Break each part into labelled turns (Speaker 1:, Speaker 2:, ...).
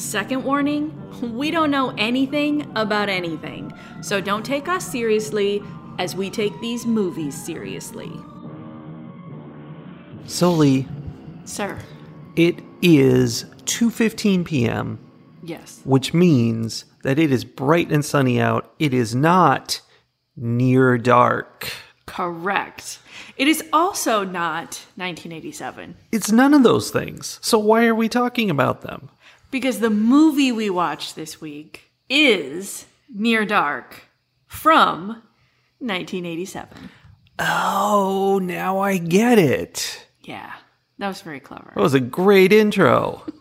Speaker 1: Second warning we don't know anything about anything, so don't take us seriously as we take these movies seriously.
Speaker 2: Soli,
Speaker 1: Sir.
Speaker 2: it is 2:15 p.m.,
Speaker 1: Yes.
Speaker 2: which means that it is bright and sunny out. It is not near dark.
Speaker 1: Correct. It is also not 1987
Speaker 2: It's none of those things. So why are we talking about them?
Speaker 1: Because the movie we watched this week is Near Dark from 1987.
Speaker 2: Oh, now I get it.
Speaker 1: Yeah, that was very clever.
Speaker 2: That was a great intro.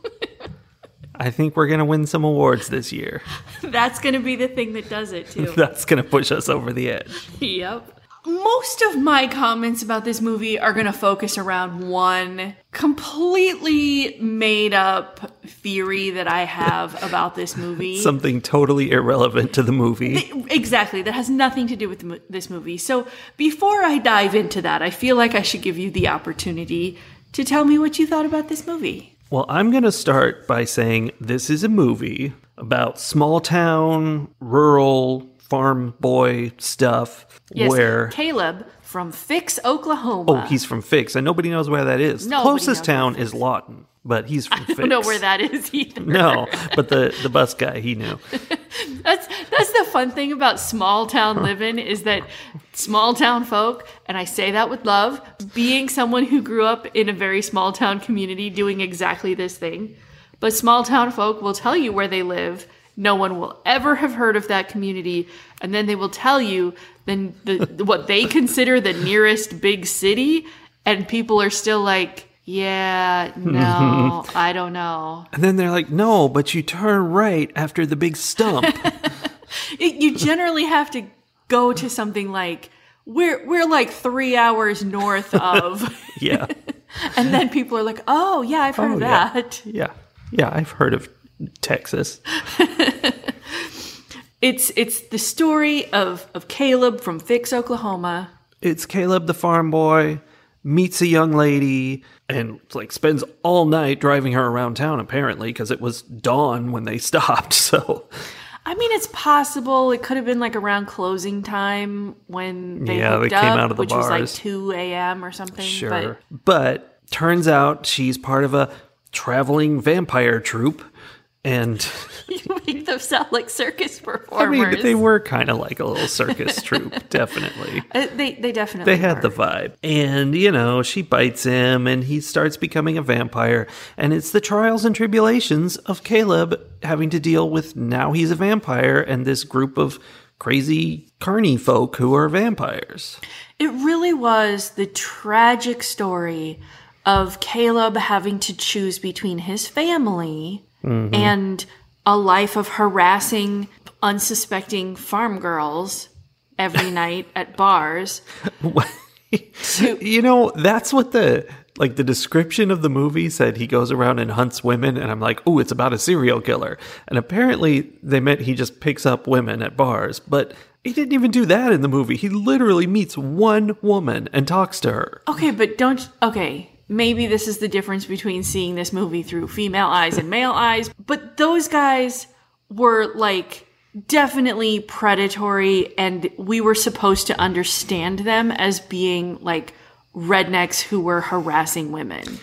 Speaker 2: I think we're going to win some awards this year.
Speaker 1: That's going to be the thing that does it, too.
Speaker 2: That's going to push us over the edge.
Speaker 1: yep. Most of my comments about this movie are going to focus around one completely made up theory that I have about this movie.
Speaker 2: Something totally irrelevant to the movie.
Speaker 1: Exactly, that has nothing to do with the this movie. So before I dive into that, I feel like I should give you the opportunity to tell me what you thought about this movie.
Speaker 2: Well, I'm going to start by saying this is a movie about small town, rural, farm boy stuff
Speaker 1: Yes,
Speaker 2: where.
Speaker 1: Caleb from Fix, Oklahoma.
Speaker 2: Oh, he's from Fix, and nobody knows where that is.
Speaker 1: Nobody
Speaker 2: Closest town is Lawton, but he's from Fix.
Speaker 1: I don't know where that is either.
Speaker 2: No, but the the bus guy he knew.
Speaker 1: That's that's the fun thing about small town living is that small town folk, and I say that with love, being someone who grew up in a very small town community doing exactly this thing. But small town folk will tell you where they live. No one will ever have heard of that community, and then they will tell you then the what they consider the nearest big city, and people are still like, "Yeah, no, I don't know."
Speaker 2: And then they're like, "No, but you turn right after the big stump."
Speaker 1: it, you generally have to go to something like we're we're like three hours north of,
Speaker 2: yeah,
Speaker 1: and then people are like, oh yeah, I've heard
Speaker 2: Oh,
Speaker 1: of
Speaker 2: yeah.
Speaker 1: that.
Speaker 2: yeah, yeah. I've heard of Texas.
Speaker 1: It's it's the story of of Caleb from Fix, Oklahoma.
Speaker 2: It's Caleb the farm boy meets a young lady and like spends all night driving her around town. Apparently, because it was dawn when they stopped. So
Speaker 1: I mean, it's possible it could have been like around closing time when they
Speaker 2: Yeah, they came
Speaker 1: up,
Speaker 2: out of the
Speaker 1: which was like two a.m. or something.
Speaker 2: sure, but turns out she's part of a traveling vampire troupe. And
Speaker 1: you make them sound like circus performers.
Speaker 2: I mean, they were kind of like a little circus troupe, definitely.
Speaker 1: Uh, they they definitely
Speaker 2: They had
Speaker 1: were.
Speaker 2: the vibe. And, you know, she bites him and he starts becoming a vampire. And it's the trials and tribulations of Caleb having to deal with now he's a vampire and this group of crazy carny folk who are vampires.
Speaker 1: It really was the tragic story of Caleb having to choose between his family Mm-hmm. and a life of harassing unsuspecting farm girls every night at bars.
Speaker 2: you know, that's what the like the description of the movie said he goes around and hunts women and I'm like, "Oh, it's about a serial killer." And apparently they meant he just picks up women at bars, but he didn't even do that in the movie. He literally meets one woman and talks to her.
Speaker 1: Okay, but don't. Okay, maybe this is the difference between seeing this movie through female eyes and male eyes, but those guys were like definitely predatory, and we were supposed to understand them as being like rednecks who were harassing women.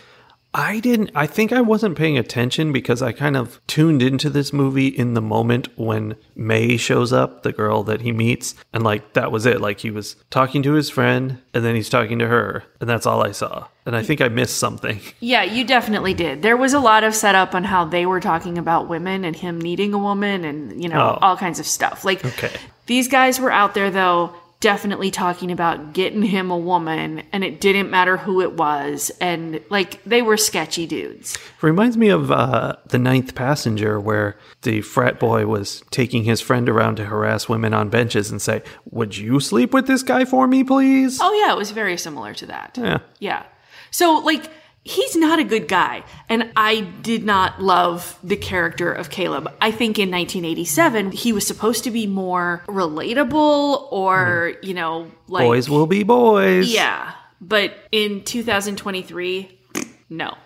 Speaker 2: I didn't I think I wasn't paying attention because I kind of tuned into this movie in the moment when Mae shows up, the girl that he meets, and like that was it. Like he was talking to his friend and then he's talking to her, and that's all I saw. And I think I missed something.
Speaker 1: Yeah, you definitely did. There was a lot of setup on how they were talking about women and him needing a woman and, you know,
Speaker 2: Oh.
Speaker 1: all kinds of stuff. Like,
Speaker 2: Okay.
Speaker 1: these guys were out there, though, definitely talking about getting him a woman and it didn't matter who it was and like they were sketchy dudes.
Speaker 2: Reminds me of uh, the Ninth Passenger, where the frat boy was taking his friend around to harass women on benches and say, "Would you sleep with this guy for me, please?"
Speaker 1: Oh yeah, it was very similar to that.
Speaker 2: Yeah.
Speaker 1: Yeah. So like he's not a good guy and I did not love the character of Caleb. I think in 1987 he was supposed to be more relatable or, hmm. you know, like
Speaker 2: Boys will be boys.
Speaker 1: Yeah. But in 2023 no.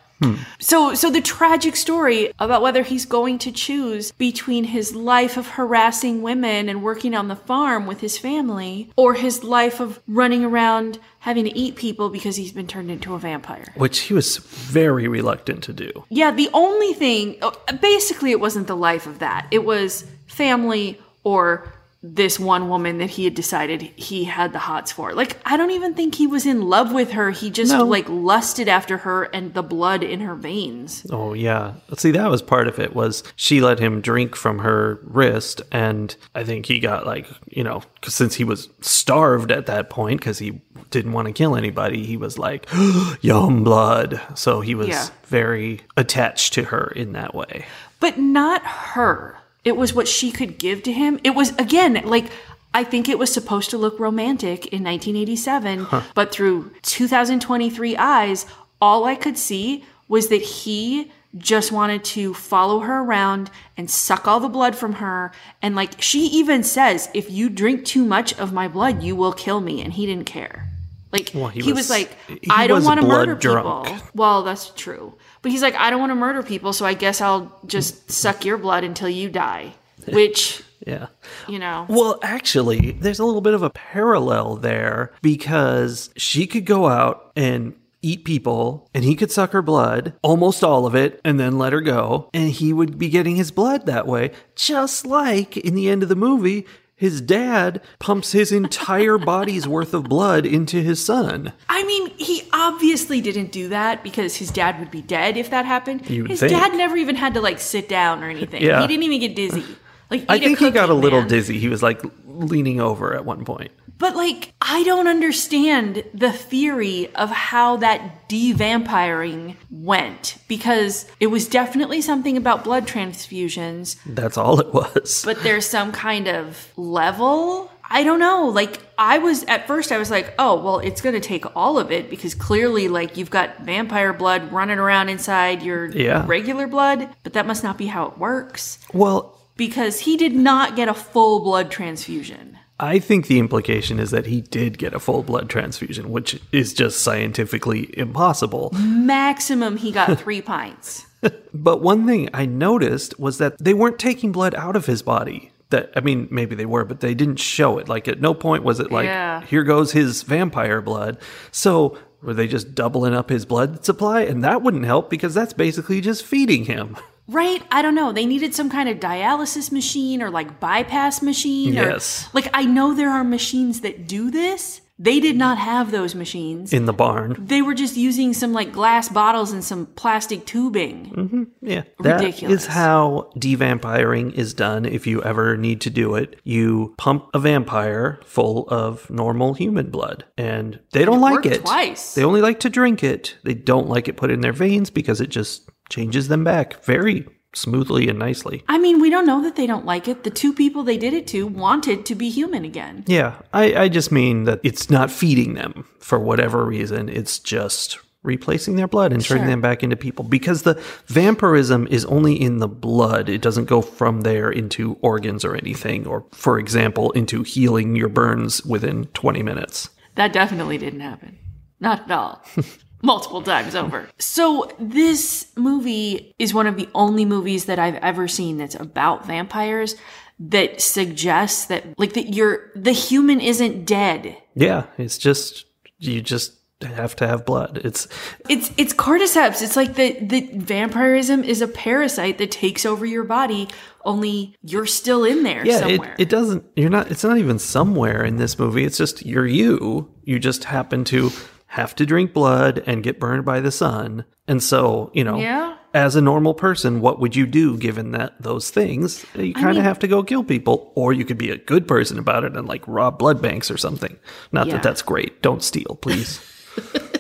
Speaker 1: So so the tragic story about whether he's going to choose between his life of harassing women and working on the farm with his family or his life of running around having to eat people because he's been turned into a vampire.
Speaker 2: Which he was very reluctant to do.
Speaker 1: Yeah, the only thing oh, basically it wasn't the life of that. It was family or this one woman that he had decided he had the hots for. Like I don't even think he was in love with her. He just
Speaker 2: No.
Speaker 1: like lusted after her and the blood in her veins.
Speaker 2: Oh yeah. See, that was part of it. Was she let him drink from her wrist, and I think he got like you know 'cause since he was starved at that point because he didn't want to kill anybody, he was like yum blood. So he was
Speaker 1: Yeah.
Speaker 2: very attached to her in that way.
Speaker 1: but not her. It was what she could give to him. It was again like I think it was supposed to look romantic in 1987, but through 2023 eyes, all I could see was that he just wanted to follow her around and suck all the blood from her and like she even says if you drink too much of my blood you will kill me and he didn't care like
Speaker 2: he
Speaker 1: he, was,
Speaker 2: was-
Speaker 1: like i don't want to murder
Speaker 2: drunk.
Speaker 1: people well, that's true. But he's like, I don't want to murder people, so I guess I'll just suck your blood until you die. Which,
Speaker 2: Yeah.
Speaker 1: you know,
Speaker 2: Well, actually, there's a little bit of a parallel there because she could go out and eat people and he could suck her blood, almost all of it, and then let her go. And he would be getting his blood that way, just like in the end of the movie. His dad pumps his entire body's worth of blood into his son.
Speaker 1: I mean, he obviously didn't do that because his dad would be dead if that happened. His
Speaker 2: think.
Speaker 1: dad never even had to like sit down or anything.
Speaker 2: Yeah.
Speaker 1: He didn't even get dizzy. Like,
Speaker 2: I think he got a little
Speaker 1: man.
Speaker 2: dizzy. He was like leaning over at one point.
Speaker 1: But like, I don't understand the theory of how that de-vampiring went because it was definitely something about blood transfusions.
Speaker 2: That's all it was.
Speaker 1: but there's some kind of level. I don't know. Like I was at first I was like, "Oh, well, it's going to take all of it because clearly like you've got vampire blood running around inside your
Speaker 2: Yeah.
Speaker 1: regular blood, but that must not be how it works
Speaker 2: well,
Speaker 1: because he did not get a full blood transfusion."
Speaker 2: I think the implication is that he did get a full blood transfusion, which is just scientifically impossible.
Speaker 1: Maximum he got 3 pints.
Speaker 2: But one thing I noticed was that they weren't taking blood out of his body. That I mean, maybe they were, but they didn't show it. Like at no point was it like,
Speaker 1: Yeah.
Speaker 2: here goes his vampire blood. So were they just doubling up his blood supply? And that wouldn't help because that's basically just feeding him.
Speaker 1: Right? I don't know. They needed some kind of dialysis machine or like bypass machine.
Speaker 2: Yes.
Speaker 1: Or, like, I know there are machines that do this. They did not have those machines.
Speaker 2: In the barn.
Speaker 1: They were just using some like glass bottles and some plastic tubing. Mm-hmm.
Speaker 2: Yeah. That
Speaker 1: Ridiculous.
Speaker 2: is how devampiring is done if you ever need to do it. You pump a vampire full of normal human blood. And they don't like it.
Speaker 1: twice.
Speaker 2: They only like to drink it. They don't like it put in their veins because it just changes them back very smoothly and nicely.
Speaker 1: I mean, we don't know that they don't like it. The two people they did it to wanted to be human again.
Speaker 2: Yeah, I, I just mean that it's not feeding them for whatever reason. It's just replacing their blood and turning
Speaker 1: Sure.
Speaker 2: them back into people because the vampirism is only in the blood. It doesn't go from there into organs or anything, or, for example, into healing your burns within 20 minutes.
Speaker 1: That definitely didn't happen. Not at all. Multiple times over. So, this movie is one of the only movies that I've ever seen that's about vampires that suggests that, like, that you're, the human isn't dead.
Speaker 2: Yeah, it's just, you just have to have blood. It's,
Speaker 1: It's it's cordyceps. It's like the the vampirism is a parasite that takes over your body. Only you're still in there
Speaker 2: yeah, it, it doesn't, you're not, it's not even somewhere in this movie. It's just, you're you. You just happen to have to drink blood and get burned by the sun. And so, you know,
Speaker 1: yeah.
Speaker 2: as a normal person, what would you do given that those things? You kind of
Speaker 1: mean-
Speaker 2: have to go kill people, or you could be a good person about it and like rob blood banks or something. Not
Speaker 1: Yeah.
Speaker 2: that that's great. Don't steal, please.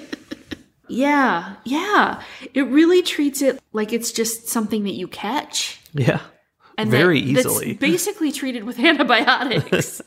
Speaker 1: Yeah, yeah. It really treats it like it's just something that you catch.
Speaker 2: yeah.
Speaker 1: And
Speaker 2: Very
Speaker 1: that- that's
Speaker 2: easily.
Speaker 1: basically treated with antibiotics.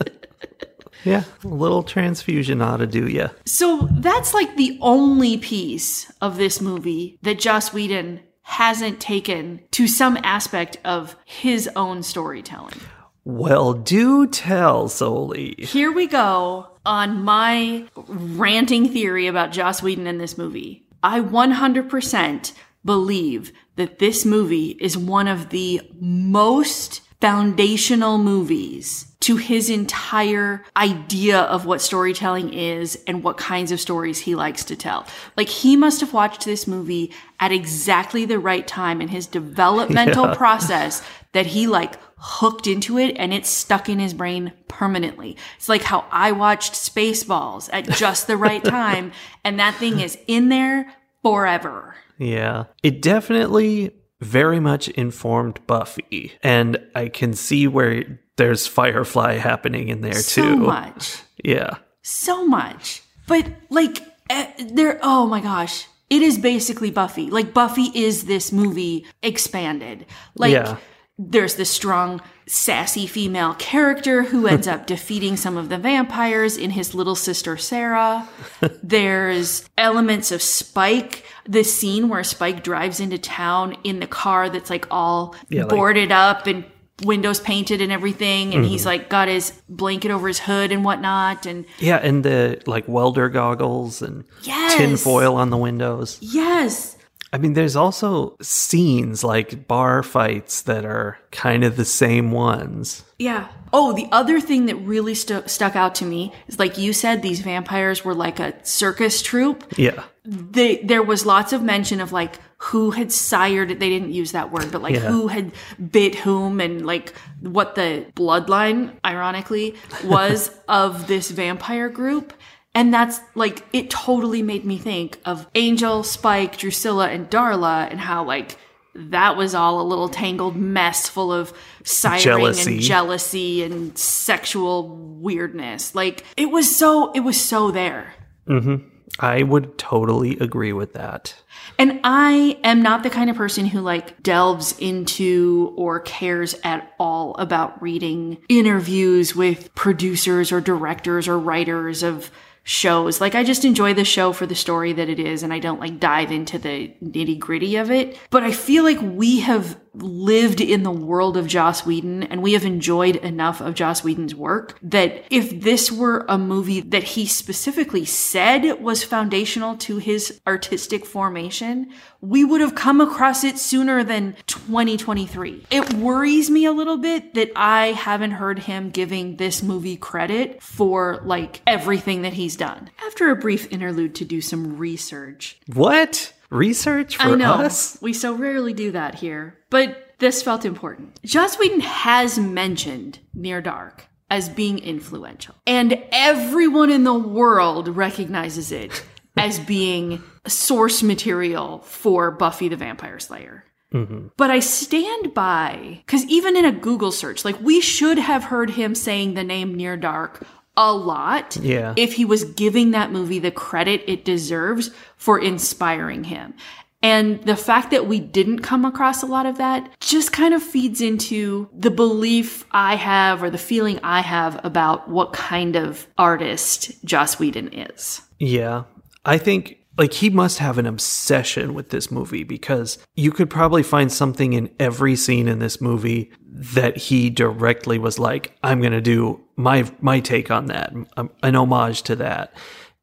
Speaker 2: Yeah. A little transfusion ought to do ya.
Speaker 1: so that's like the only piece of this movie that Joss Whedon hasn't taken to some aspect of his own storytelling.
Speaker 2: Well, do tell, Soli.
Speaker 1: Here we go on my ranting theory about Joss Whedon in this movie. I 100% believe that this movie is one of the most foundational movies to his entire idea of what storytelling is and what kinds of stories he likes to tell. Like he must have watched this movie at exactly the right time in his developmental
Speaker 2: Yeah.
Speaker 1: process that he like hooked into it and it's stuck in his brain permanently. It's like how I watched Spaceballs at just the right time and that thing is in there forever.
Speaker 2: Yeah. It definitely very much informed Buffy. And I can see where there's Firefly happening in there too.
Speaker 1: So much.
Speaker 2: Yeah.
Speaker 1: So much. But like eh, there oh my gosh. It is basically Buffy. Like Buffy is this movie expanded. Like
Speaker 2: Yeah.
Speaker 1: there's this strong sassy female character who ends up defeating some of the vampires in his little sister Sarah. There's elements of Spike, the scene where Spike drives into town in the car that's like all
Speaker 2: Yeah, like-
Speaker 1: boarded up and windows painted and everything and
Speaker 2: Mm-hmm.
Speaker 1: he's like got his blanket over his hood and whatnot and
Speaker 2: Yeah, and the like welder goggles and
Speaker 1: Yes.
Speaker 2: tin foil on the windows.
Speaker 1: yes
Speaker 2: I mean, there's also scenes like bar fights that are kind of the same ones.
Speaker 1: Yeah. Oh, the other thing that really stu- stuck out to me is like you said, these vampires were like a circus troupe.
Speaker 2: Yeah.
Speaker 1: They, there was lots of mention of like who had sired, they didn't use that word, but like
Speaker 2: Yeah.
Speaker 1: who had bit whom and like what the bloodline, ironically, was of this vampire group. And that's like, it totally made me think of Angel, Spike, Drusilla, and Darla and how like that was all a little tangled mess full of siring
Speaker 2: Jealousy.
Speaker 1: and jealousy and sexual weirdness. Like it was so, it was so there. Mm-hmm.
Speaker 2: I would totally agree with that.
Speaker 1: And I am not the kind of person who like delves into or cares at all about reading interviews with producers or directors or writers of shows. Like I just enjoy the show for the story that it is and I don't like dive into the nitty gritty of it. But I feel like we have lived in the world of Joss Whedon and we have enjoyed enough of Joss Whedon's work that if this were a movie that he specifically said was foundational to his artistic formation, we would have come across it sooner than 2023. It worries me a little bit that I haven't heard him giving this movie credit for like everything that he's done. After a brief interlude to do some research,
Speaker 2: What? Research for
Speaker 1: I know.
Speaker 2: us?
Speaker 1: We so rarely do that here, but this felt important. Joss Whedon has mentioned Near Dark as being influential, and everyone in the world recognizes it as being source material for Buffy the Vampire Slayer. Mm-hmm. But I stand by, because even in a Google search, like we should have heard him saying the name Near Dark a lot
Speaker 2: Yeah.
Speaker 1: if he was giving that movie the credit it deserves for inspiring him. And the fact that we didn't come across a lot of that just kind of feeds into the belief I have or the feeling I have about what kind of artist Joss Whedon is.
Speaker 2: Yeah. I think like he must have an obsession with this movie because you could probably find something in every scene in this movie that he directly was like I'm going to do my my take on that, um, an homage to that.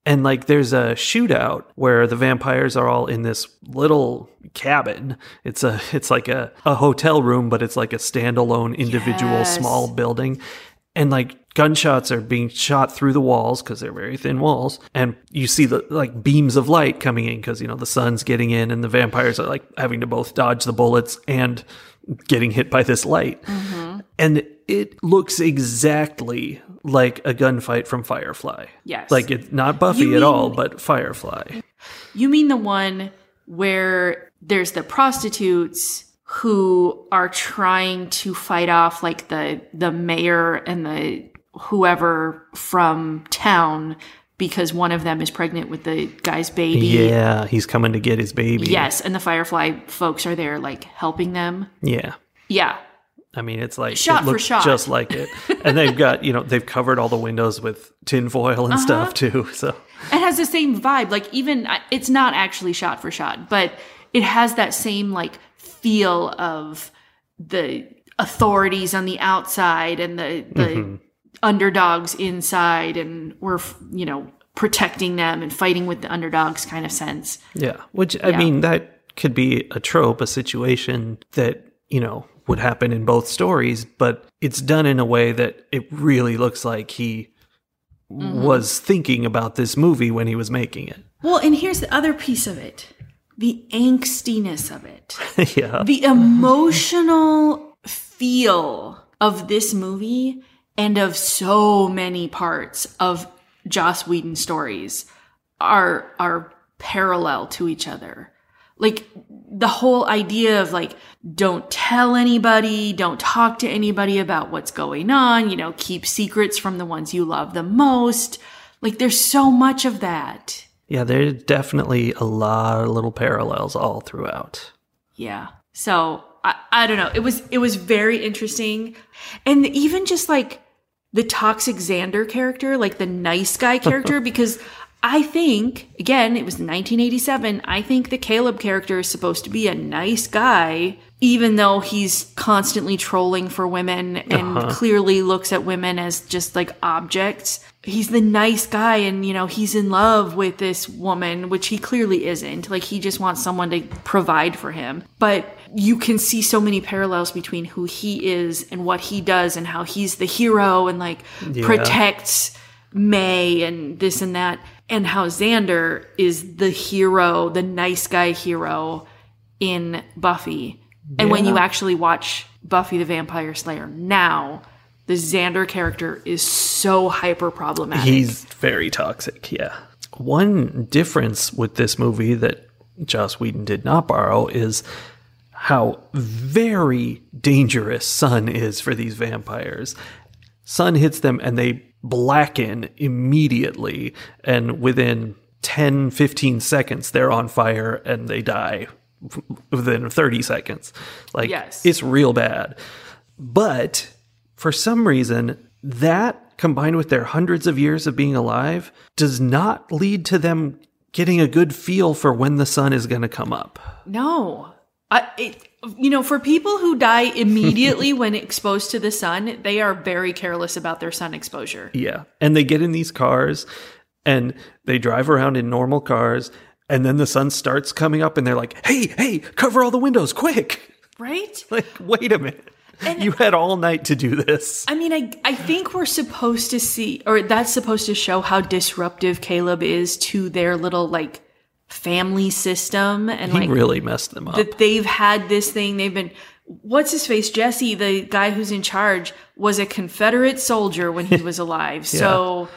Speaker 2: And like there's a shootout where the vampires are all in this little cabin. It's a it's like a, a hotel room, but it's like a standalone individual
Speaker 1: Yes.
Speaker 2: small building. And like gunshots are being shot through the walls because they're very thin walls. And you see the like beams of light coming in because, you know, the sun's getting in and the vampires are like having to both dodge the bullets and getting hit by this light. And it looks exactly like a gunfight from Firefly.
Speaker 1: Yes.
Speaker 2: Like it's not Buffy
Speaker 1: You
Speaker 2: at all, but Firefly.
Speaker 1: You mean the one where there's the prostitutes who are trying to fight off like the the mayor and the whoever from town because one of them is pregnant with the guy's baby.
Speaker 2: Yeah, he's coming to get his baby.
Speaker 1: Yes, and the Firefly folks are there like helping them.
Speaker 2: Yeah.
Speaker 1: Yeah.
Speaker 2: I mean, it's like
Speaker 1: Shot
Speaker 2: it
Speaker 1: for
Speaker 2: looks
Speaker 1: shot.
Speaker 2: just like it, and they've got you know they've covered all the windows with tinfoil and stuff
Speaker 1: Uh-huh.
Speaker 2: too. So
Speaker 1: It has the same vibe. Like even it's not actually shot for shot, but it has that same like feel of the authorities on the outside and the the underdogs inside and we're you know protecting them and fighting with the underdogs kind of sense.
Speaker 2: yeah, which I
Speaker 1: Yeah.
Speaker 2: mean that could be a trope, a situation that you know would happen in both stories, but it's done in a way that it really looks like he
Speaker 1: Mm-hmm.
Speaker 2: was thinking about this movie when he was making it.
Speaker 1: Well, and here's the other piece of it. The angstiness of it.
Speaker 2: yeah,
Speaker 1: the emotional feel of this movie and of so many parts of Joss Whedon stories are are parallel to each other. Like the whole idea of like don't tell anybody, don't talk to anybody about what's going on, you know, keep secrets from the ones you love the most. Like there's so much of that.
Speaker 2: yeah. There's definitely a lot of little parallels all throughout.
Speaker 1: Yeah. So I, I don't know. It was it was very interesting. And even just like the toxic Xander character, like the nice guy character, because I think, again, it was 1987. I think the Caleb character is supposed to be a nice guy, even though he's constantly trolling for women and uh-huh. clearly looks at women as just like objects. He's the nice guy and, you know, he's in love with this woman, which he clearly isn't. Like, he just wants someone to provide for him. But you can see so many parallels between who he is and what he does and how he's the hero and like
Speaker 2: Yeah.
Speaker 1: protects Mae and this and that, and how Xander is the hero, the nice guy hero in Buffy. And when you actually watch Buffy the Vampire Slayer now, the Xander character is so hyper problematic.
Speaker 2: He's very toxic, yeah. One difference with this movie that Joss Whedon did not borrow is how very dangerous Sun is for these vampires. Sun hits them and they blacken immediately, and within 10, 15 seconds, they're on fire and they die within 30 seconds. Like,
Speaker 1: Yes.
Speaker 2: it's real bad. But for some reason, that combined with their hundreds of years of being alive does not lead to them getting a good feel for when the sun is going to come up.
Speaker 1: No. I, it, you know, for people who die immediately when exposed to the sun, they are very careless about their sun exposure.
Speaker 2: Yeah. And they get in these cars and they drive around in normal cars. And then the sun starts coming up and they're like, hey, hey, cover all the windows quick.
Speaker 1: Right?
Speaker 2: Like, wait a minute. you had all night to do this.
Speaker 1: I mean, I, I think we're supposed to see, or that's supposed to show how disruptive Caleb is to their little, like, family system. And,
Speaker 2: He
Speaker 1: like,
Speaker 2: really messed them up.
Speaker 1: that they've had this thing, they've been. What's his face? Jesse, the guy who's in charge, was a Confederate soldier when he was alive. So,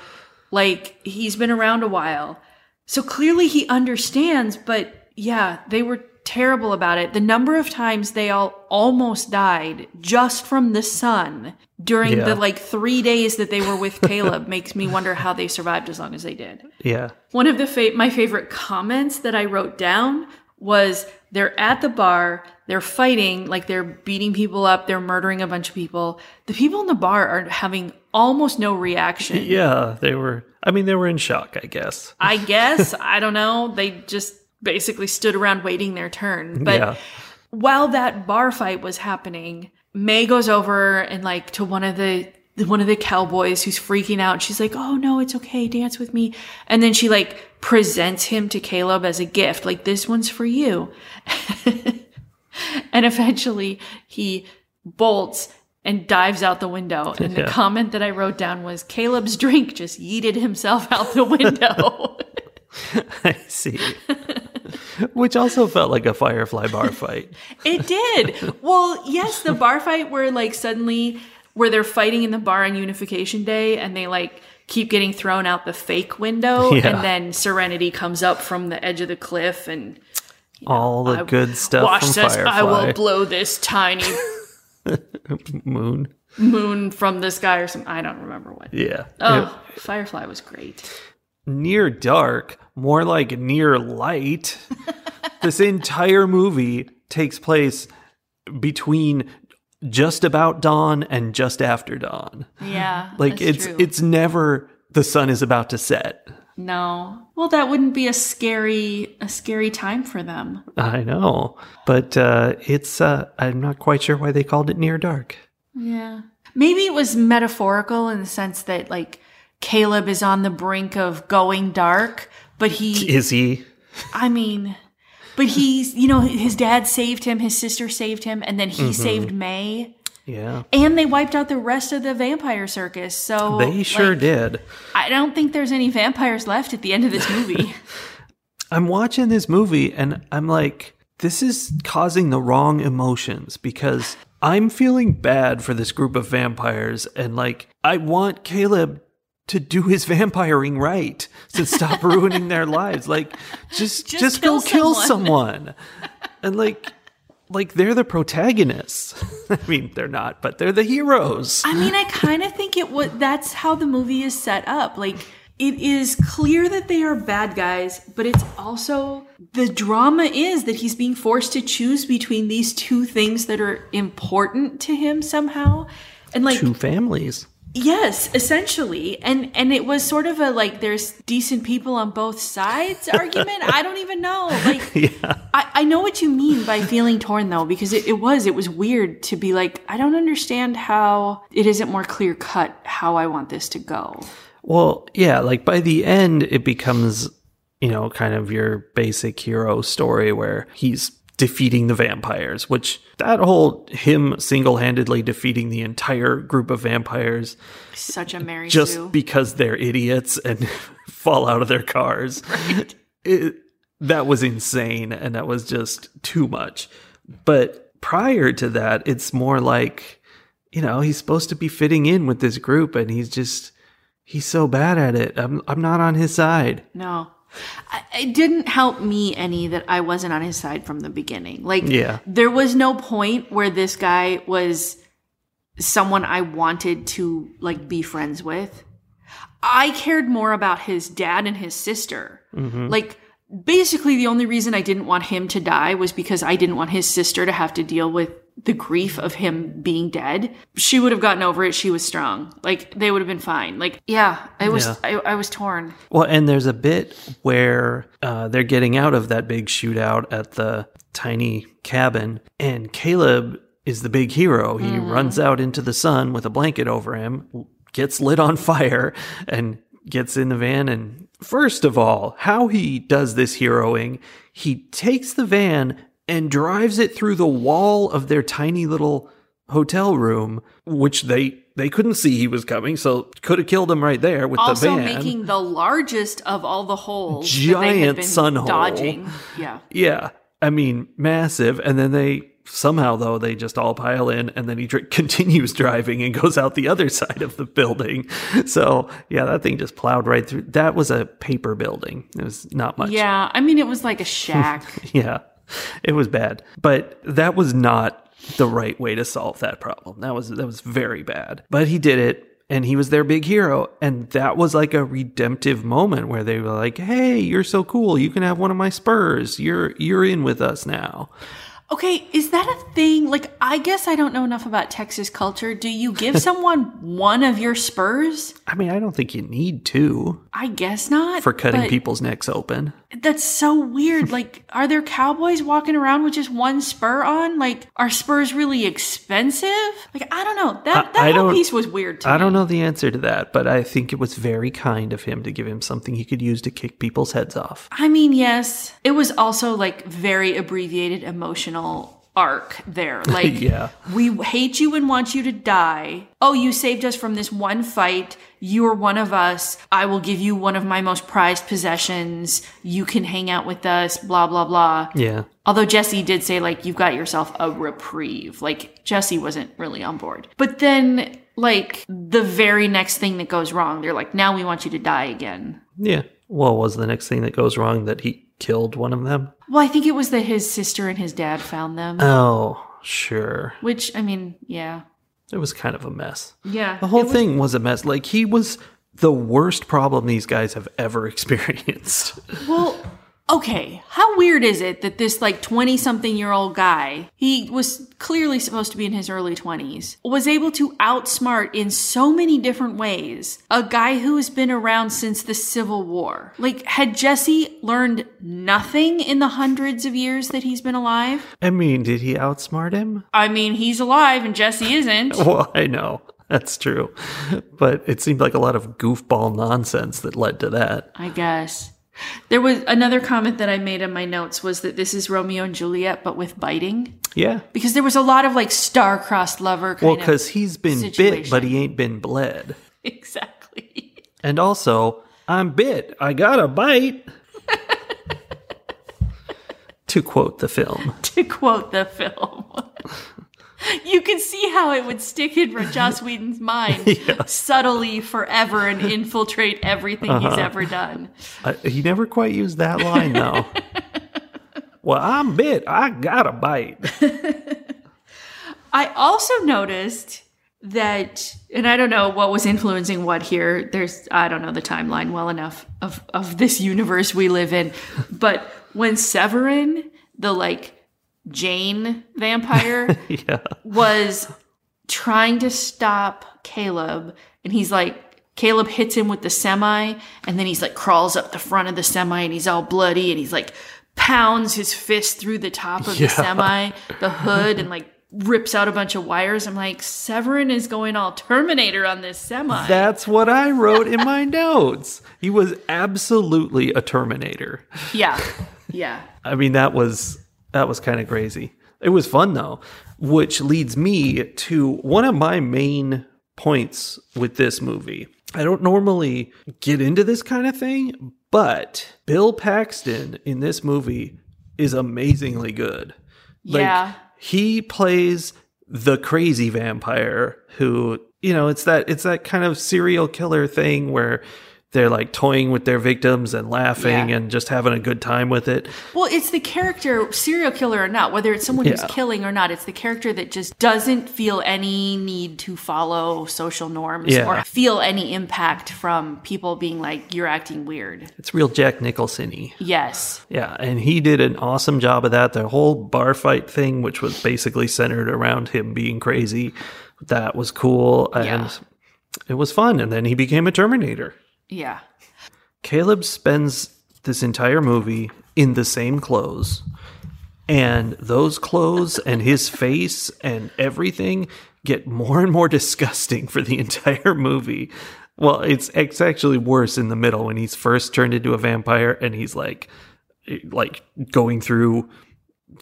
Speaker 1: like, he's been around a while. So clearly he understands, but yeah, they were terrible about it. The number of times they all almost died just from the sun during
Speaker 2: Yeah.
Speaker 1: the like three days that they were with Caleb makes me wonder how they survived as long as they did.
Speaker 2: yeah.
Speaker 1: One of the fa- my favorite comments that I wrote down was they're at the bar, they're fighting, like they're beating people up, they're murdering a bunch of people. The people in the bar are having almost no reaction.
Speaker 2: Yeah. They were, I mean, they were in shock, I guess.
Speaker 1: I guess, I don't know, they just basically stood around waiting their turn. But
Speaker 2: yeah.
Speaker 1: while that bar fight was happening, Mae goes over and like to one of the one of the cowboys who's freaking out. She's like, "Oh no, it's okay. Dance with me." And then she like presents him to Caleb as a gift. Like, "This one's for you." and eventually he bolts and dives out the window. And the comment that I wrote down was Caleb's drink just yeeted himself out the window.
Speaker 2: I see. Which also felt like a Firefly bar fight.
Speaker 1: It did. Well, yes, the bar fight where like suddenly where they're fighting in the bar on Unification Day and they like keep getting thrown out the fake window
Speaker 2: Yeah.
Speaker 1: and then Serenity comes up from the edge of the cliff and
Speaker 2: All the good stuff
Speaker 1: Wash says,
Speaker 2: Firefly.
Speaker 1: I will blow this tiny
Speaker 2: Moon.
Speaker 1: moon from the sky or something. I don't remember what.
Speaker 2: Yeah.
Speaker 1: Oh, Firefly was great.
Speaker 2: Near dark, more like near light. this entire movie takes place between just about dawn and just after dawn.
Speaker 1: Yeah.
Speaker 2: Like it's
Speaker 1: true.
Speaker 2: it's never the sun is about to set.
Speaker 1: no. Well, that wouldn't be a scary a scary time for them.
Speaker 2: I know, but uh, it's uh, I'm not quite sure why they called it near dark.
Speaker 1: Yeah. Maybe it was metaphorical in the sense that like Caleb is on the brink of going dark, but he
Speaker 2: Is he?
Speaker 1: I mean, but he's, you know, his dad saved him, his sister saved him, and then he
Speaker 2: Mm-hmm.
Speaker 1: saved Mae.
Speaker 2: Yeah,
Speaker 1: And they wiped out the rest of the vampire circus. So
Speaker 2: they sure
Speaker 1: like,
Speaker 2: did.
Speaker 1: I don't think there's any vampires left at the end of this movie.
Speaker 2: I'm watching this movie and I'm like, this is causing the wrong emotions because I'm feeling bad for this group of vampires and like I want Caleb to do his vampiring right to stop ruining their lives. Like just just,
Speaker 1: Just
Speaker 2: go
Speaker 1: kill
Speaker 2: kill someone. and like like they're the protagonists. I mean, they're not, but they're the heroes.
Speaker 1: I mean, I kind of think it would. That's how the movie is set up. Like, it is clear that they are bad guys, but it's also the drama is that he's being forced to choose between these two things that are important to him somehow. And like,
Speaker 2: Two families.
Speaker 1: Yes, essentially. And and it was sort of a like, there's decent people on both sides argument. I don't even know. Like,
Speaker 2: Yeah.
Speaker 1: I, I know what you mean by feeling torn though, because it, it was, it was weird to be like, I don't understand how it isn't more clear cut how I want this to go.
Speaker 2: Well, yeah, like by the end, it becomes, you know, kind of your basic hero story where he's defeating the vampires, which that whole him single handedly defeating the entire group of vampires
Speaker 1: Such a Mary
Speaker 2: just
Speaker 1: Sue.
Speaker 2: because they're idiots and fall out of their cars. It, that was insane and that was just too much. But prior to that, it's more like, you know, he's supposed to be fitting in with this group and he's just he's so bad at it. I'm I'm not on his side.
Speaker 1: no. It didn't help me any that I wasn't on his side from the beginning. Like,
Speaker 2: Yeah.
Speaker 1: there was no point where this guy was someone I wanted to like be friends with. I cared more about his dad and his sister. Mm-hmm. Like basically the only reason I didn't want him to die was because I didn't want his sister to have to deal with the grief of him being dead. She would have gotten over it. She was strong. Like they would have been fine. Like yeah, I was
Speaker 2: Yeah.
Speaker 1: I, I was torn.
Speaker 2: Well, and there's a bit where uh, they're getting out of that big shootout at the tiny cabin, and Caleb is the big hero. He runs out into the sun with a blanket over him, gets lit on fire, and gets in the van. And first of all, how he does this heroing, he takes the van and drives it through the wall of their tiny little hotel room, which they they couldn't see he was coming, so could have killed him right there with
Speaker 1: Also
Speaker 2: the van.
Speaker 1: Also making the largest of all the holes that they had
Speaker 2: Giant
Speaker 1: been
Speaker 2: sun hole.
Speaker 1: dodging. Yeah.
Speaker 2: Yeah, I mean, massive. And then they somehow though they just all pile in, and then he dr- continues driving and goes out the other side of the building. So yeah, that thing just plowed right through. That was a paper building. It was not much.
Speaker 1: Yeah, I mean it was like a shack.
Speaker 2: Yeah, it was bad, but that was not the right way to solve that problem. That was that was very bad. But he did it. And he was their big hero. And that was like a redemptive moment where they were like, Hey, you're so cool. You can have one of my spurs. You're you're in with us now.
Speaker 1: Okay, is that a thing? Like, I guess I don't know enough about Texas culture. Do you give someone one of your spurs?
Speaker 2: I mean, I don't think you need to
Speaker 1: I guess not.
Speaker 2: for cutting people's necks open.
Speaker 1: That's so weird. Like, are there cowboys walking around with just one spur on? Like, are spurs really expensive? Like, I don't know. That
Speaker 2: I-
Speaker 1: that
Speaker 2: I
Speaker 1: whole piece was weird to
Speaker 2: I
Speaker 1: me.
Speaker 2: don't know the answer to that, but I think it was very kind of him to give him something he could use to kick people's heads off.
Speaker 1: I mean, yes. It was also like very abbreviated emotional arc there. Like,
Speaker 2: Yeah.
Speaker 1: we hate you and want you to die. Oh, you saved us from this one fight. You are one of us. I will give you one of my most prized possessions. You can hang out with us, blah, blah, blah.
Speaker 2: Yeah.
Speaker 1: Although Jesse did say, like, you've got yourself a reprieve. Like, Jesse wasn't really on board. But then, like, the very next thing that goes wrong, they're like, now we want you to die again.
Speaker 2: Yeah. Well, was the next thing that goes wrong that he killed one of them.
Speaker 1: Well, I think it was that his sister and his dad found them.
Speaker 2: Oh, sure.
Speaker 1: which, I mean, yeah.
Speaker 2: It was kind of a mess.
Speaker 1: Yeah.
Speaker 2: The whole
Speaker 1: it was-
Speaker 2: thing was a mess. Like he was the worst problem these guys have ever experienced.
Speaker 1: Well, okay. How weird is it that this like 20 something year old guy, he was clearly supposed to be in his early 20s, was able to outsmart in so many different ways a guy who has been around since the Civil War? Like, had Jesse learned nothing in the hundreds of years that he's been alive?
Speaker 2: I mean, did he outsmart him?
Speaker 1: I mean, he's alive and Jesse isn't.
Speaker 2: Well, I know. That's true. But it seemed like a lot of goofball nonsense that led to that.
Speaker 1: I guess. There was another comment that I made in my notes was that this is Romeo and Juliet, but with biting.
Speaker 2: Yeah.
Speaker 1: Because there was a lot of like star-crossed lover kind
Speaker 2: Well, because he's been bit, but he ain't been bled.
Speaker 1: exactly.
Speaker 2: And also, I'm bit. I got a bite. to quote the film.
Speaker 1: to quote the film. you can see how it would stick in Joss Whedon's mind subtly forever and infiltrate everything
Speaker 2: Uh-huh.
Speaker 1: he's ever done.
Speaker 2: Uh, he never quite used that line, though. well, I'm bit. I got a bite.
Speaker 1: I also noticed that, and I don't know what was influencing what here. There's, I don't know the timeline well enough of, of this universe we live in. But when Severen, the like Jane vampire,
Speaker 2: yeah.
Speaker 1: was trying to stop Caleb, and he's like, Caleb hits him with the semi, and then he's like crawls up the front of the semi, and he's all bloody, and he's like pounds his fist through the top of
Speaker 2: Yeah.
Speaker 1: the semi, the hood, and like rips out a bunch of wires. I'm like, Severen is going all Terminator on this semi.
Speaker 2: That's what I wrote in my notes. He was absolutely a Terminator.
Speaker 1: yeah, yeah.
Speaker 2: I mean, that was that was kind of crazy. It was fun though, which leads me to one of my main points with this movie. I don't normally get into this kind of thing, but Bill Paxton in this movie is amazingly good. Like,
Speaker 1: Yeah.
Speaker 2: he plays the crazy vampire who, you know, it's that it's that kind of serial killer thing where they're like toying with their victims and laughing
Speaker 1: Yeah.
Speaker 2: and just having a good time with it.
Speaker 1: Well, it's the character, serial killer or not, whether it's someone
Speaker 2: Yeah.
Speaker 1: who's killing or not, it's the character that just doesn't feel any need to follow social norms
Speaker 2: Yeah.
Speaker 1: or feel any impact from people being like, you're acting weird.
Speaker 2: It's real Jack Nicholson-y.
Speaker 1: Yes.
Speaker 2: Yeah, and he did an awesome job of that. The whole bar fight thing, which was basically centered around him being crazy, that was cool and it was fun. And then he became a Terminator.
Speaker 1: Yeah.
Speaker 2: Caleb spends this entire movie in the same clothes, and those clothes and his face and everything get more and more disgusting for the entire movie. Well, it's it's actually worse in the middle when he's first turned into a vampire and he's like like going through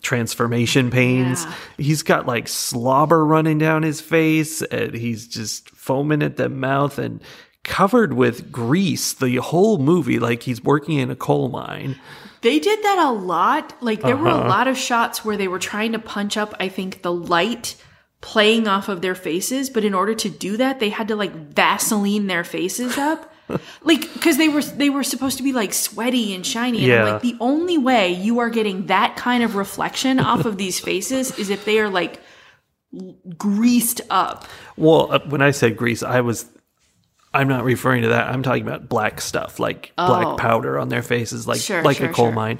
Speaker 2: transformation pains.
Speaker 1: Yeah.
Speaker 2: He's got like slobber running down his face and he's just foaming at the mouth and covered with grease the whole movie like he's working in a coal mine.
Speaker 1: They did that a lot. Like, there were
Speaker 2: Uh-huh.
Speaker 1: a lot of shots where they were trying to punch up, I think, the light playing off of their faces. But in order to do that, they had to like Vaseline their faces up. like because they were they were supposed to be like sweaty and shiny and I'm
Speaker 2: Yeah.
Speaker 1: like the only way you are getting that kind of reflection off of these faces is if they are like l- greased up
Speaker 2: Well, uh, when I said grease, I was I'm not referring to that. I'm talking about black stuff, like
Speaker 1: Oh.
Speaker 2: black powder on their faces, like
Speaker 1: Sure,
Speaker 2: like
Speaker 1: sure,
Speaker 2: a coal
Speaker 1: sure.
Speaker 2: mine.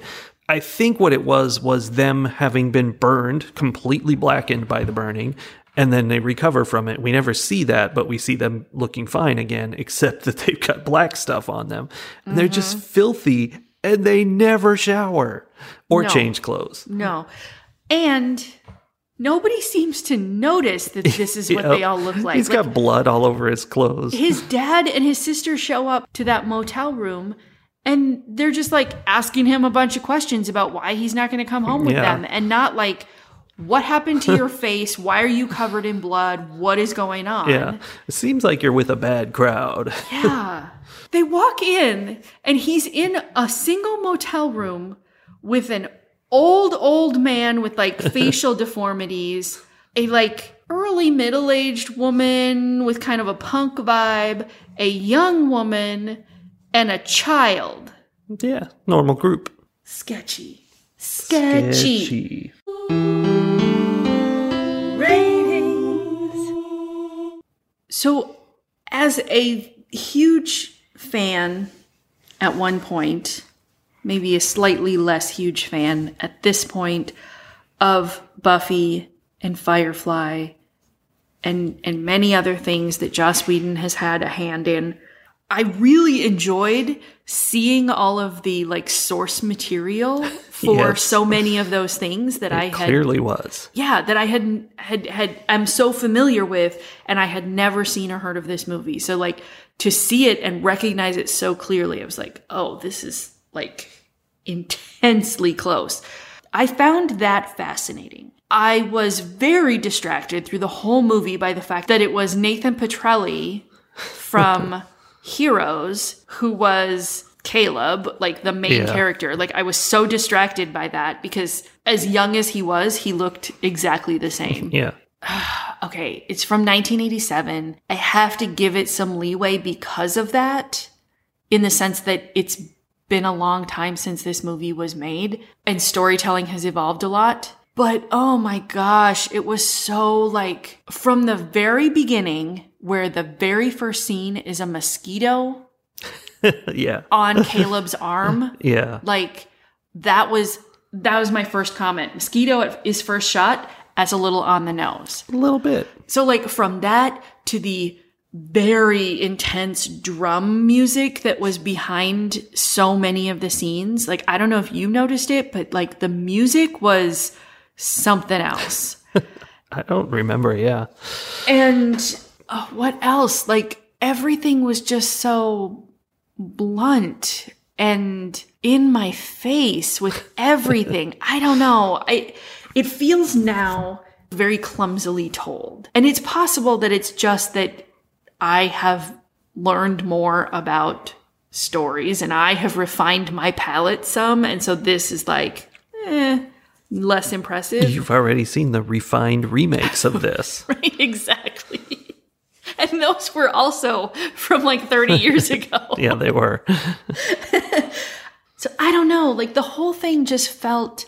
Speaker 2: I think what it was was them having been burned, completely blackened by the burning, and then they recover from it. We never see that, but we see them looking fine again, except that they've got black stuff on them. And They're just
Speaker 1: Mm-hmm.
Speaker 2: filthy, and they never shower or
Speaker 1: No.
Speaker 2: change clothes.
Speaker 1: no and nobody seems to notice that this is what
Speaker 2: Yep.
Speaker 1: they all look like
Speaker 2: He's
Speaker 1: Like,
Speaker 2: got blood all over his clothes.
Speaker 1: his dad and his sister show up to that motel room and they're just like asking him a bunch of questions about why he's not going to come home with
Speaker 2: Yeah.
Speaker 1: them and not like what happened to your face why are you covered in blood what is going on
Speaker 2: Yeah. It seems like you're with a bad crowd.
Speaker 1: yeah they walk in and he's in a single motel room with an old old man with like facial deformities a like early middle-aged woman with kind of a punk vibe a young woman and a child
Speaker 2: yeah. Normal group.
Speaker 1: sketchy. Sketchy.
Speaker 2: Sketchy.
Speaker 1: Ratings. So, as a huge fan at one point, maybe a slightly less huge fan at this point of Buffy and Firefly and and many other things that Joss Whedon has had a hand in. I really enjoyed seeing all of the like source material for
Speaker 2: Yes.
Speaker 1: so many of those things that I had
Speaker 2: clearly was.
Speaker 1: yeah that i had had had i'm so familiar with and i had never seen or heard of this movie so like to see it and recognize it so clearly i was like oh this is like intensely close i found that fascinating i was very distracted through the whole movie by the fact that it was nathan petrelli from heroes who was caleb like the main
Speaker 2: Yeah.
Speaker 1: character character. Like I was so distracted by that because as young as he was, he looked exactly the same.
Speaker 2: Yeah.
Speaker 1: Okay, it's from 1987. I have to give it some leeway because of that in the sense that it's been a long time since this movie was made and storytelling has evolved a lot. But oh my gosh, it was so like from the very beginning where the very first scene is a mosquito
Speaker 2: yeah.
Speaker 1: on Caleb's arm.
Speaker 2: Yeah.
Speaker 1: like that was that was my first comment mosquito is first shot as a little on the nose
Speaker 2: A little bit.
Speaker 1: so like from that to the very intense drum music that was behind so many of the scenes like i don't know if you noticed it but like the music was something else
Speaker 2: I don't remember. Yeah.
Speaker 1: and uh, what else? Like everything was just so blunt and in my face with everything. I don't know. I it feels now very clumsily told. And it's possible that it's just that I have learned more about stories and I have refined my palate some and so this is like eh, less impressive.
Speaker 2: You've already seen the refined remakes of this.
Speaker 1: Right, exactly. And those were also from like 30 years ago.
Speaker 2: yeah, they were.
Speaker 1: So I don't know, like the whole thing just felt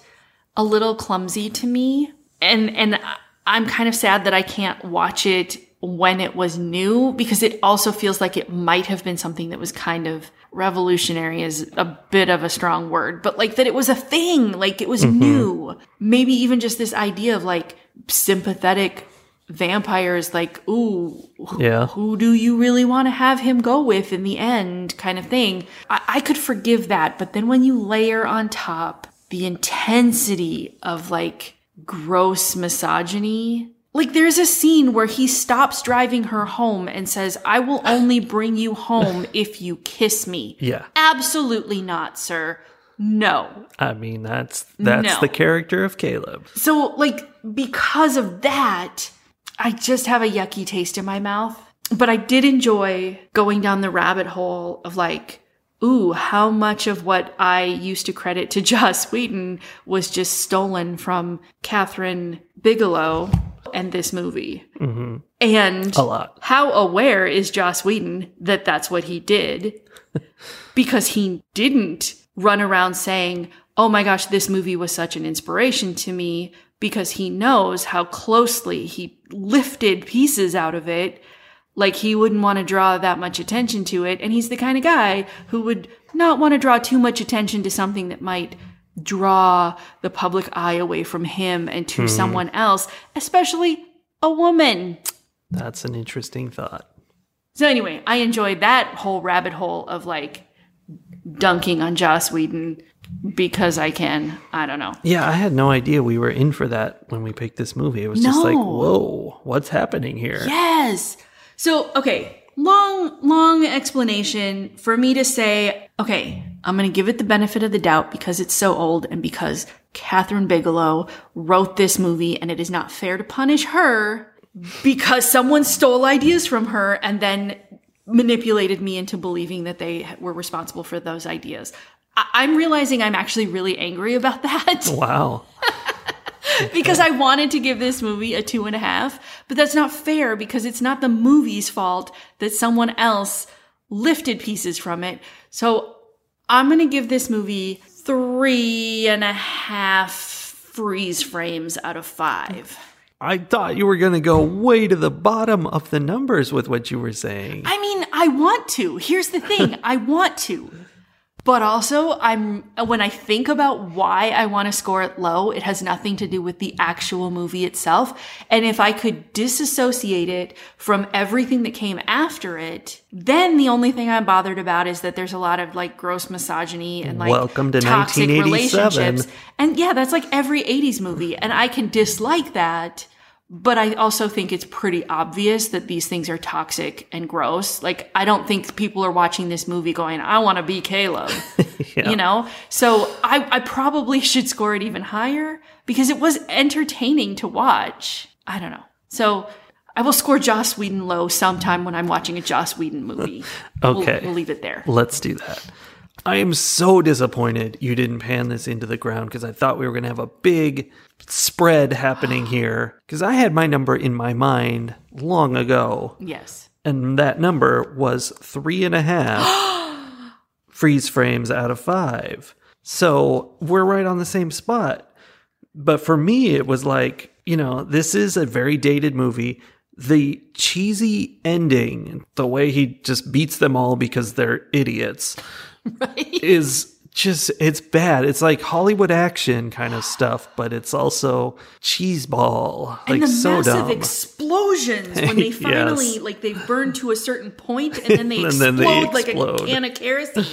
Speaker 1: a little clumsy to me. And and I'm kind of sad that I can't watch it when it was new because it also feels like it might have been something that was kind of revolutionary is a bit of a strong word, but like that it was a thing, like it was mm-hmm. new. Maybe even just this idea of like sympathetic vampires like ooh
Speaker 2: Yeah.
Speaker 1: who do you really want to have him go with in the end kind of thing I, I could forgive that but then when you layer on top the intensity of like gross misogyny like there's a scene where he stops driving her home and says i will only bring you home if you kiss me
Speaker 2: Yeah.
Speaker 1: absolutely not sir no
Speaker 2: I mean, that's that's
Speaker 1: No.
Speaker 2: the character of Caleb.
Speaker 1: so, like, because of that, I just have a yucky taste in my mouth. But I did enjoy going down the rabbit hole of like, ooh, how much of what I used to credit to Joss Whedon was just stolen from Kathryn Bigelow and this movie. Mm-hmm. And
Speaker 2: A lot.
Speaker 1: how aware is Joss Whedon that that's what he did? because he didn't run around saying, Oh my gosh, this movie was such an inspiration to me because he knows how closely he lifted pieces out of it. Like he wouldn't want to draw that much attention to it. And he's the kind of guy who would not want to draw too much attention to something that might draw the public eye away from him and to hmm. someone else, especially a woman.
Speaker 2: That's an interesting thought.
Speaker 1: So anyway, I enjoyed that whole rabbit hole of like dunking on Joss Whedon because I can. I don't know.
Speaker 2: Yeah, I had no idea we were in for that when we picked this movie. It was just like, whoa, what's happening here?
Speaker 1: Yes. So, okay, long, long explanation for me to say, okay, I'm going to give it the benefit of the doubt because it's so old and because Kathryn Bigelow wrote this movie and it is not fair to punish her because someone stole ideas from her and then manipulated me into believing that they were responsible for those ideas. I- I'm realizing I'm actually really angry about that.
Speaker 2: Wow.
Speaker 1: because I wanted to give this movie a two and a half, but that's not fair because it's not the movie's fault that someone else lifted pieces from it. So I'm going to give this movie three and a half freeze frames out of five.
Speaker 2: I thought you were going to go way to the bottom of the numbers with what you were saying.
Speaker 1: I mean, I want to. Here's the thing I want to. But also, I'm when I think about why I want to score it low, it has nothing to do with the actual movie itself. And if I could disassociate it from everything that came after it, then the only thing I'm bothered about is that there's a lot of like gross misogyny and like
Speaker 2: Welcome to
Speaker 1: toxic relationships. And yeah, that's like every 80s movie. And I can dislike that. But I also think it's pretty obvious that these things are toxic and gross. Like, I don't think people are watching this movie going, I want to be Caleb. You know? So I, I probably should score it even higher because it was entertaining to watch. I don't know. So I will score Joss Whedon low sometime when I'm watching a Joss Whedon movie.
Speaker 2: Okay.
Speaker 1: We'll, we'll leave it there.
Speaker 2: Let's do that. I am so disappointed you didn't pan this into the ground because I thought we were going to have a big spread happening here. Because I had my number in my mind long ago,
Speaker 1: Yes.
Speaker 2: and that number was three and a half freeze frames out of five. So we're right on the same spot. But for me, it was like, you know, this is a very dated movie. The cheesy ending, the way he just beats them all because they're idiots, is just, it's bad. It's like Hollywood action kind of stuff, but it's also cheeseball. Like,
Speaker 1: and the
Speaker 2: so
Speaker 1: massive
Speaker 2: dumb.
Speaker 1: explosions when they
Speaker 2: Yes.
Speaker 1: finally like they burn to a certain point and then they
Speaker 2: And
Speaker 1: explode
Speaker 2: then they
Speaker 1: like a can of kerosene.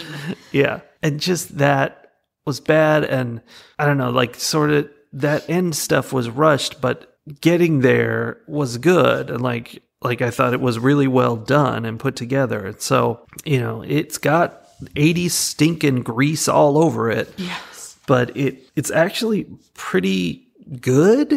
Speaker 2: Yeah. And just that was bad. And I don't know, like sort of that end stuff was rushed, but getting there was good. And like, like I thought it was really well done and put together. And so, you know, it's got 80s stinking grease all over it.
Speaker 1: yes.
Speaker 2: But it it's actually pretty good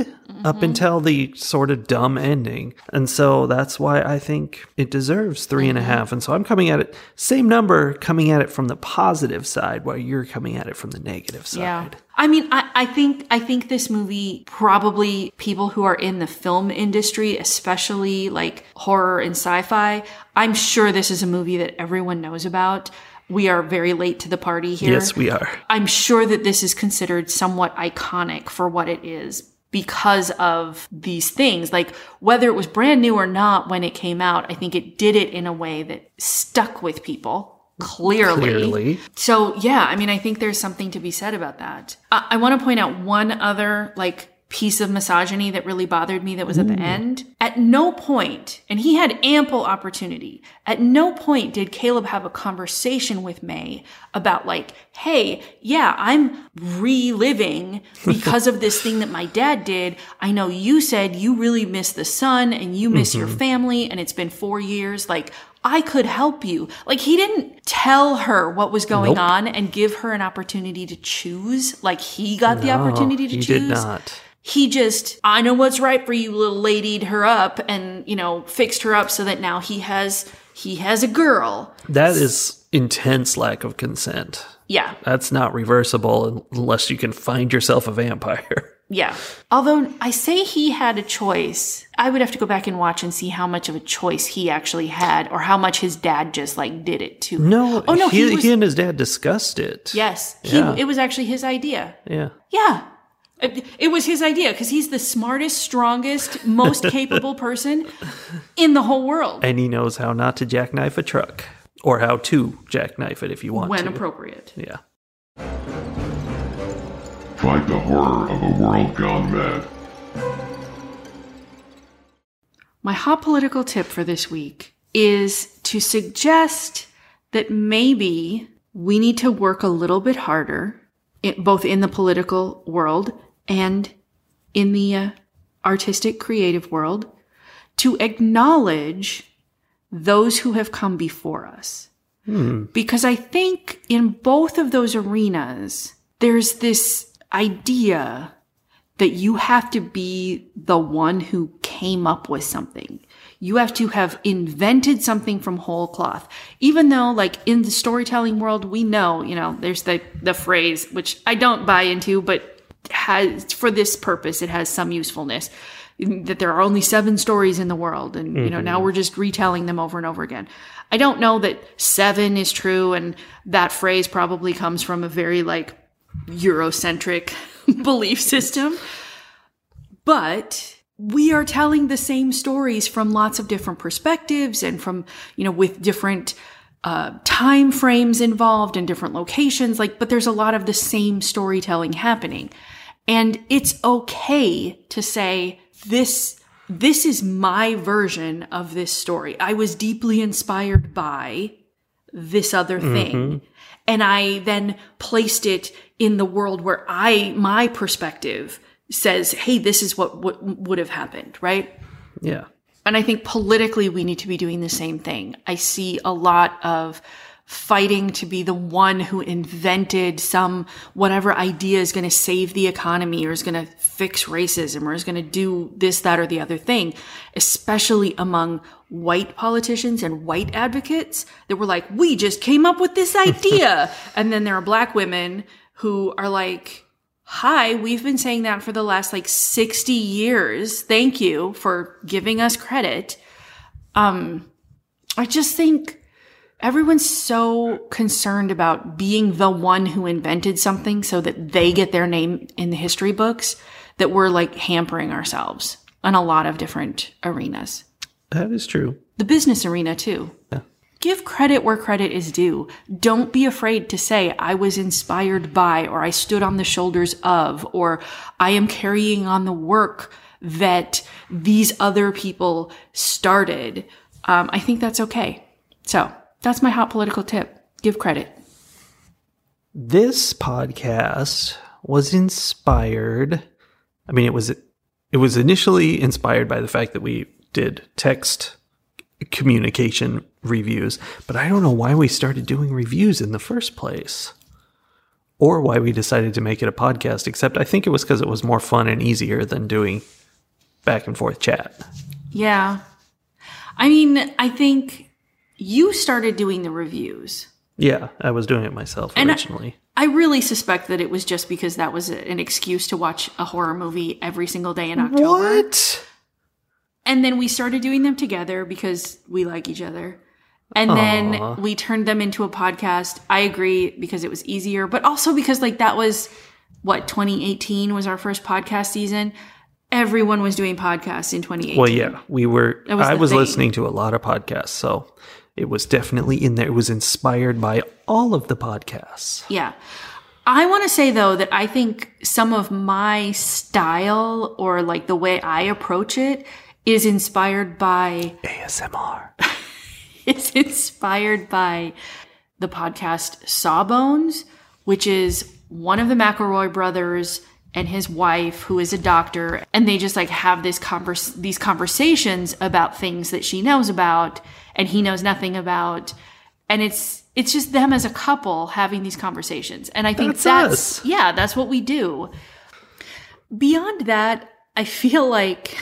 Speaker 2: up mm-hmm. until the sort of dumb ending. And so that's why I think it deserves three and a mm-hmm. half. And so I'm coming at it, same number, coming at it from the positive side while you're coming at it from the negative side.
Speaker 1: Yeah. I mean, I, I think I think this movie probably people who are in the film industry, especially like horror and sci-fi, I'm sure this is a movie that everyone knows about. We are very late to the party here.
Speaker 2: Yes, we are.
Speaker 1: I'm sure that this is considered somewhat iconic for what it is because of these things. Like whether it was brand new or not when it came out, I think it did it in a way that stuck with people clearly.
Speaker 2: Clearly.
Speaker 1: So yeah, I mean, I think there's something to be said about that. I, I want to point out one other like piece of misogyny that really bothered me that was at the end. At no point, and he had ample opportunity, at no point did Caleb have a conversation with Mae about like, hey, yeah, I'm reliving because of this thing that my dad did. I know you said you really miss the sun and you miss your mm-hmm. family and it's been four years. Like, I could help you. Like he didn't tell her what was going
Speaker 2: Nope.
Speaker 1: on and give her an opportunity to choose. Like he got the opportunity to
Speaker 2: he
Speaker 1: choose.
Speaker 2: did not.
Speaker 1: He just, I know what's right for you, little ladied her up and, you know, fixed her up so that now he has, he has a girl.
Speaker 2: That is intense lack of consent.
Speaker 1: Yeah.
Speaker 2: That's not reversible unless you can find yourself a vampire.
Speaker 1: Yeah. Although I say he had a choice, I would have to go back and watch and see how much of a choice he actually had or how much his dad just like did it to.
Speaker 2: No,
Speaker 1: Oh, no,
Speaker 2: he,
Speaker 1: he was-
Speaker 2: he and his dad discussed it.
Speaker 1: Yes. He,
Speaker 2: Yeah.
Speaker 1: It was actually his idea.
Speaker 2: Yeah.
Speaker 1: Yeah. It, it was his idea because he's the smartest, strongest, most capable person in the whole world
Speaker 2: And he knows how not to jackknife a truck or how to jackknife it if you want
Speaker 1: when
Speaker 2: to.
Speaker 1: appropriate.
Speaker 2: yeah.
Speaker 3: Fight the horror of a world gone mad.
Speaker 1: My hot political tip for this week is to suggest that maybe we need to work a little bit harder, in, both in the political world and in the uh, artistic creative world, to acknowledge those who have come before us. Because I think in both of those arenas, there's this idea that you have to be the one who came up with something. You have to have invented something from whole cloth. Even though, like, in the storytelling world, we know, you know, there's the, the phrase, which I don't buy into, but has, for this purpose, it has some usefulness. That there are only seven stories in the world, and you know now mm-hmm. we're just retelling them over and over again. I don't know that seven is true, and that phrase probably comes from a very like Eurocentric belief system. But we are telling the same stories from lots of different perspectives and from, you know, with different uh, time frames involved and different locations. Like, but there's a lot of the same storytelling happening. And it's okay to say this, this is my version of this story. I was deeply inspired by this other thing. And I then placed it in the world where I, my perspective says, Hey, this is what, what would have happened, right?
Speaker 2: Yeah.
Speaker 1: And I think politically, we need to be doing the same thing. I see a lot of fighting to be the one who invented some whatever idea is going to save the economy or is going to fix racism or is going to do this, that, or the other thing, especially among white politicians and white advocates that were like, we just came up with this idea. and then there are black women who are like, Hi, we've been saying that for the last like 60 years. Thank you for giving us credit. Um, I just think everyone's so concerned about being the one who invented something so that they get their name in the history books that we're like hampering ourselves in a lot of different arenas.
Speaker 2: That is true.
Speaker 1: The business arena too. Give credit where credit is due. Don't be afraid to say, I was inspired by, or I stood on the shoulders of, or I am carrying on the work that these other people started. Um, I think that's okay. So that's my hot political tip. Give credit.
Speaker 2: This podcast was inspired. I mean, it was it was initially inspired by the fact that we did text communication reviews, but I don't know why we started doing reviews in the first place. Or why we decided to make it a podcast, except I think it was because it was more fun and easier than doing back and forth chat.
Speaker 1: Yeah. I mean, I think you started doing the reviews.
Speaker 2: Yeah, I was doing it myself
Speaker 1: And I-
Speaker 2: originally.
Speaker 1: I really suspect that it was just because that was an excuse to watch a horror movie every single day in October.
Speaker 2: what?
Speaker 1: And then we started doing them together because we like each other. And
Speaker 2: Aw.
Speaker 1: then we turned them into a podcast. I agree because it was easier, but also because like that was what 2018 was our first podcast season. Everyone was doing podcasts in 2018.
Speaker 2: Well, yeah, we were.
Speaker 1: Was
Speaker 2: I was
Speaker 1: thing.
Speaker 2: listening to a lot of podcasts, so it was definitely in there. It was inspired by all of the podcasts.
Speaker 1: Yeah. I want to say though that I think some of my style or like the way I approach it is inspired by
Speaker 2: ASMR.
Speaker 1: it's inspired by the podcast Sawbones, which is one of the McElroy brothers and his wife, who is a doctor, and they just like have this converse these conversations about things that she knows about and he knows nothing about, and it's it's just them as a couple having these conversations, and I think
Speaker 2: That's
Speaker 1: that's, yeah, that's what we do. Beyond that, I feel like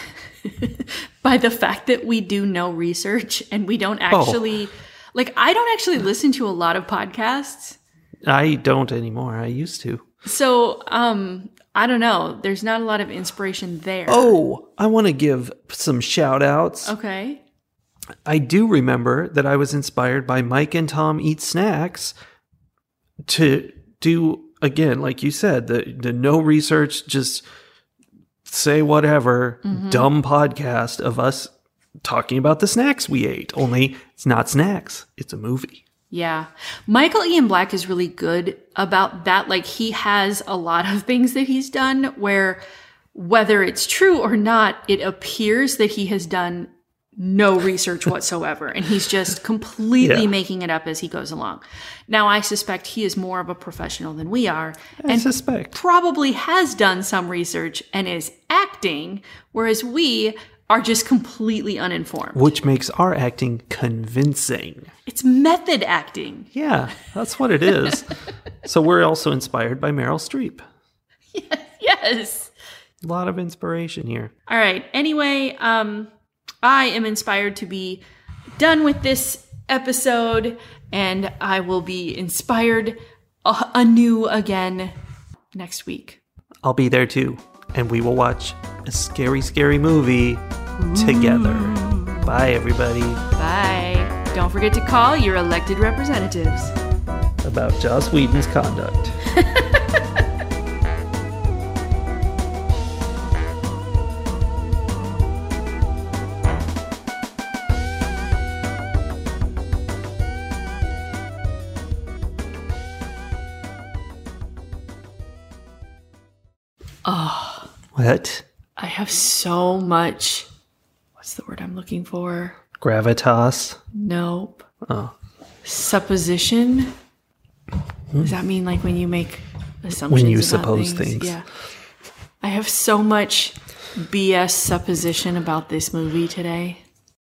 Speaker 1: by the fact that we do no research and we don't actually like I don't actually listen to a lot of podcasts.
Speaker 2: I don't anymore. I used to.
Speaker 1: So, um I don't know. There's not a lot of inspiration there.
Speaker 2: Oh, I want to give some shout outs.
Speaker 1: Okay.
Speaker 2: I do remember that I was inspired by Mike and Tom Eat Snacks to do, again, like you said, the, the no research, just say whatever, mm-hmm. dumb podcast of us talking about the snacks we ate. Only it's not snacks, it's a movie.
Speaker 1: Yeah. Michael Ian Black is really good about that. Like he has a lot of things that he's done where whether it's true or not, it appears that he has done no research whatsoever and he's just completely
Speaker 2: Yeah.
Speaker 1: making it up as he goes along. Now I suspect he is more of a professional than we are
Speaker 2: I
Speaker 1: and
Speaker 2: suspect.
Speaker 1: probably has done some research and is acting whereas we are just completely uninformed.
Speaker 2: Which makes our acting convincing.
Speaker 1: It's method acting.
Speaker 2: Yeah, that's what it is. so we're also inspired by Meryl Streep.
Speaker 1: Yes. yes.
Speaker 2: A lot of inspiration here.
Speaker 1: All right. Anyway, um, I am inspired to be done with this episode, and I will be inspired anew again next week.
Speaker 2: I'll be there too. And we will watch a scary, scary movie together. Bye, everybody.
Speaker 1: Bye. Don't forget to call your elected representatives.
Speaker 2: About Joss Whedon's conduct. What?
Speaker 1: I have so much. What's the word I'm looking for?
Speaker 2: Gravitas.
Speaker 1: Nope.
Speaker 2: Oh.
Speaker 1: Supposition. Hmm. Does that mean like when you make assumptions?
Speaker 2: When you suppose things.
Speaker 1: Yeah. I have so much BS supposition about this movie today.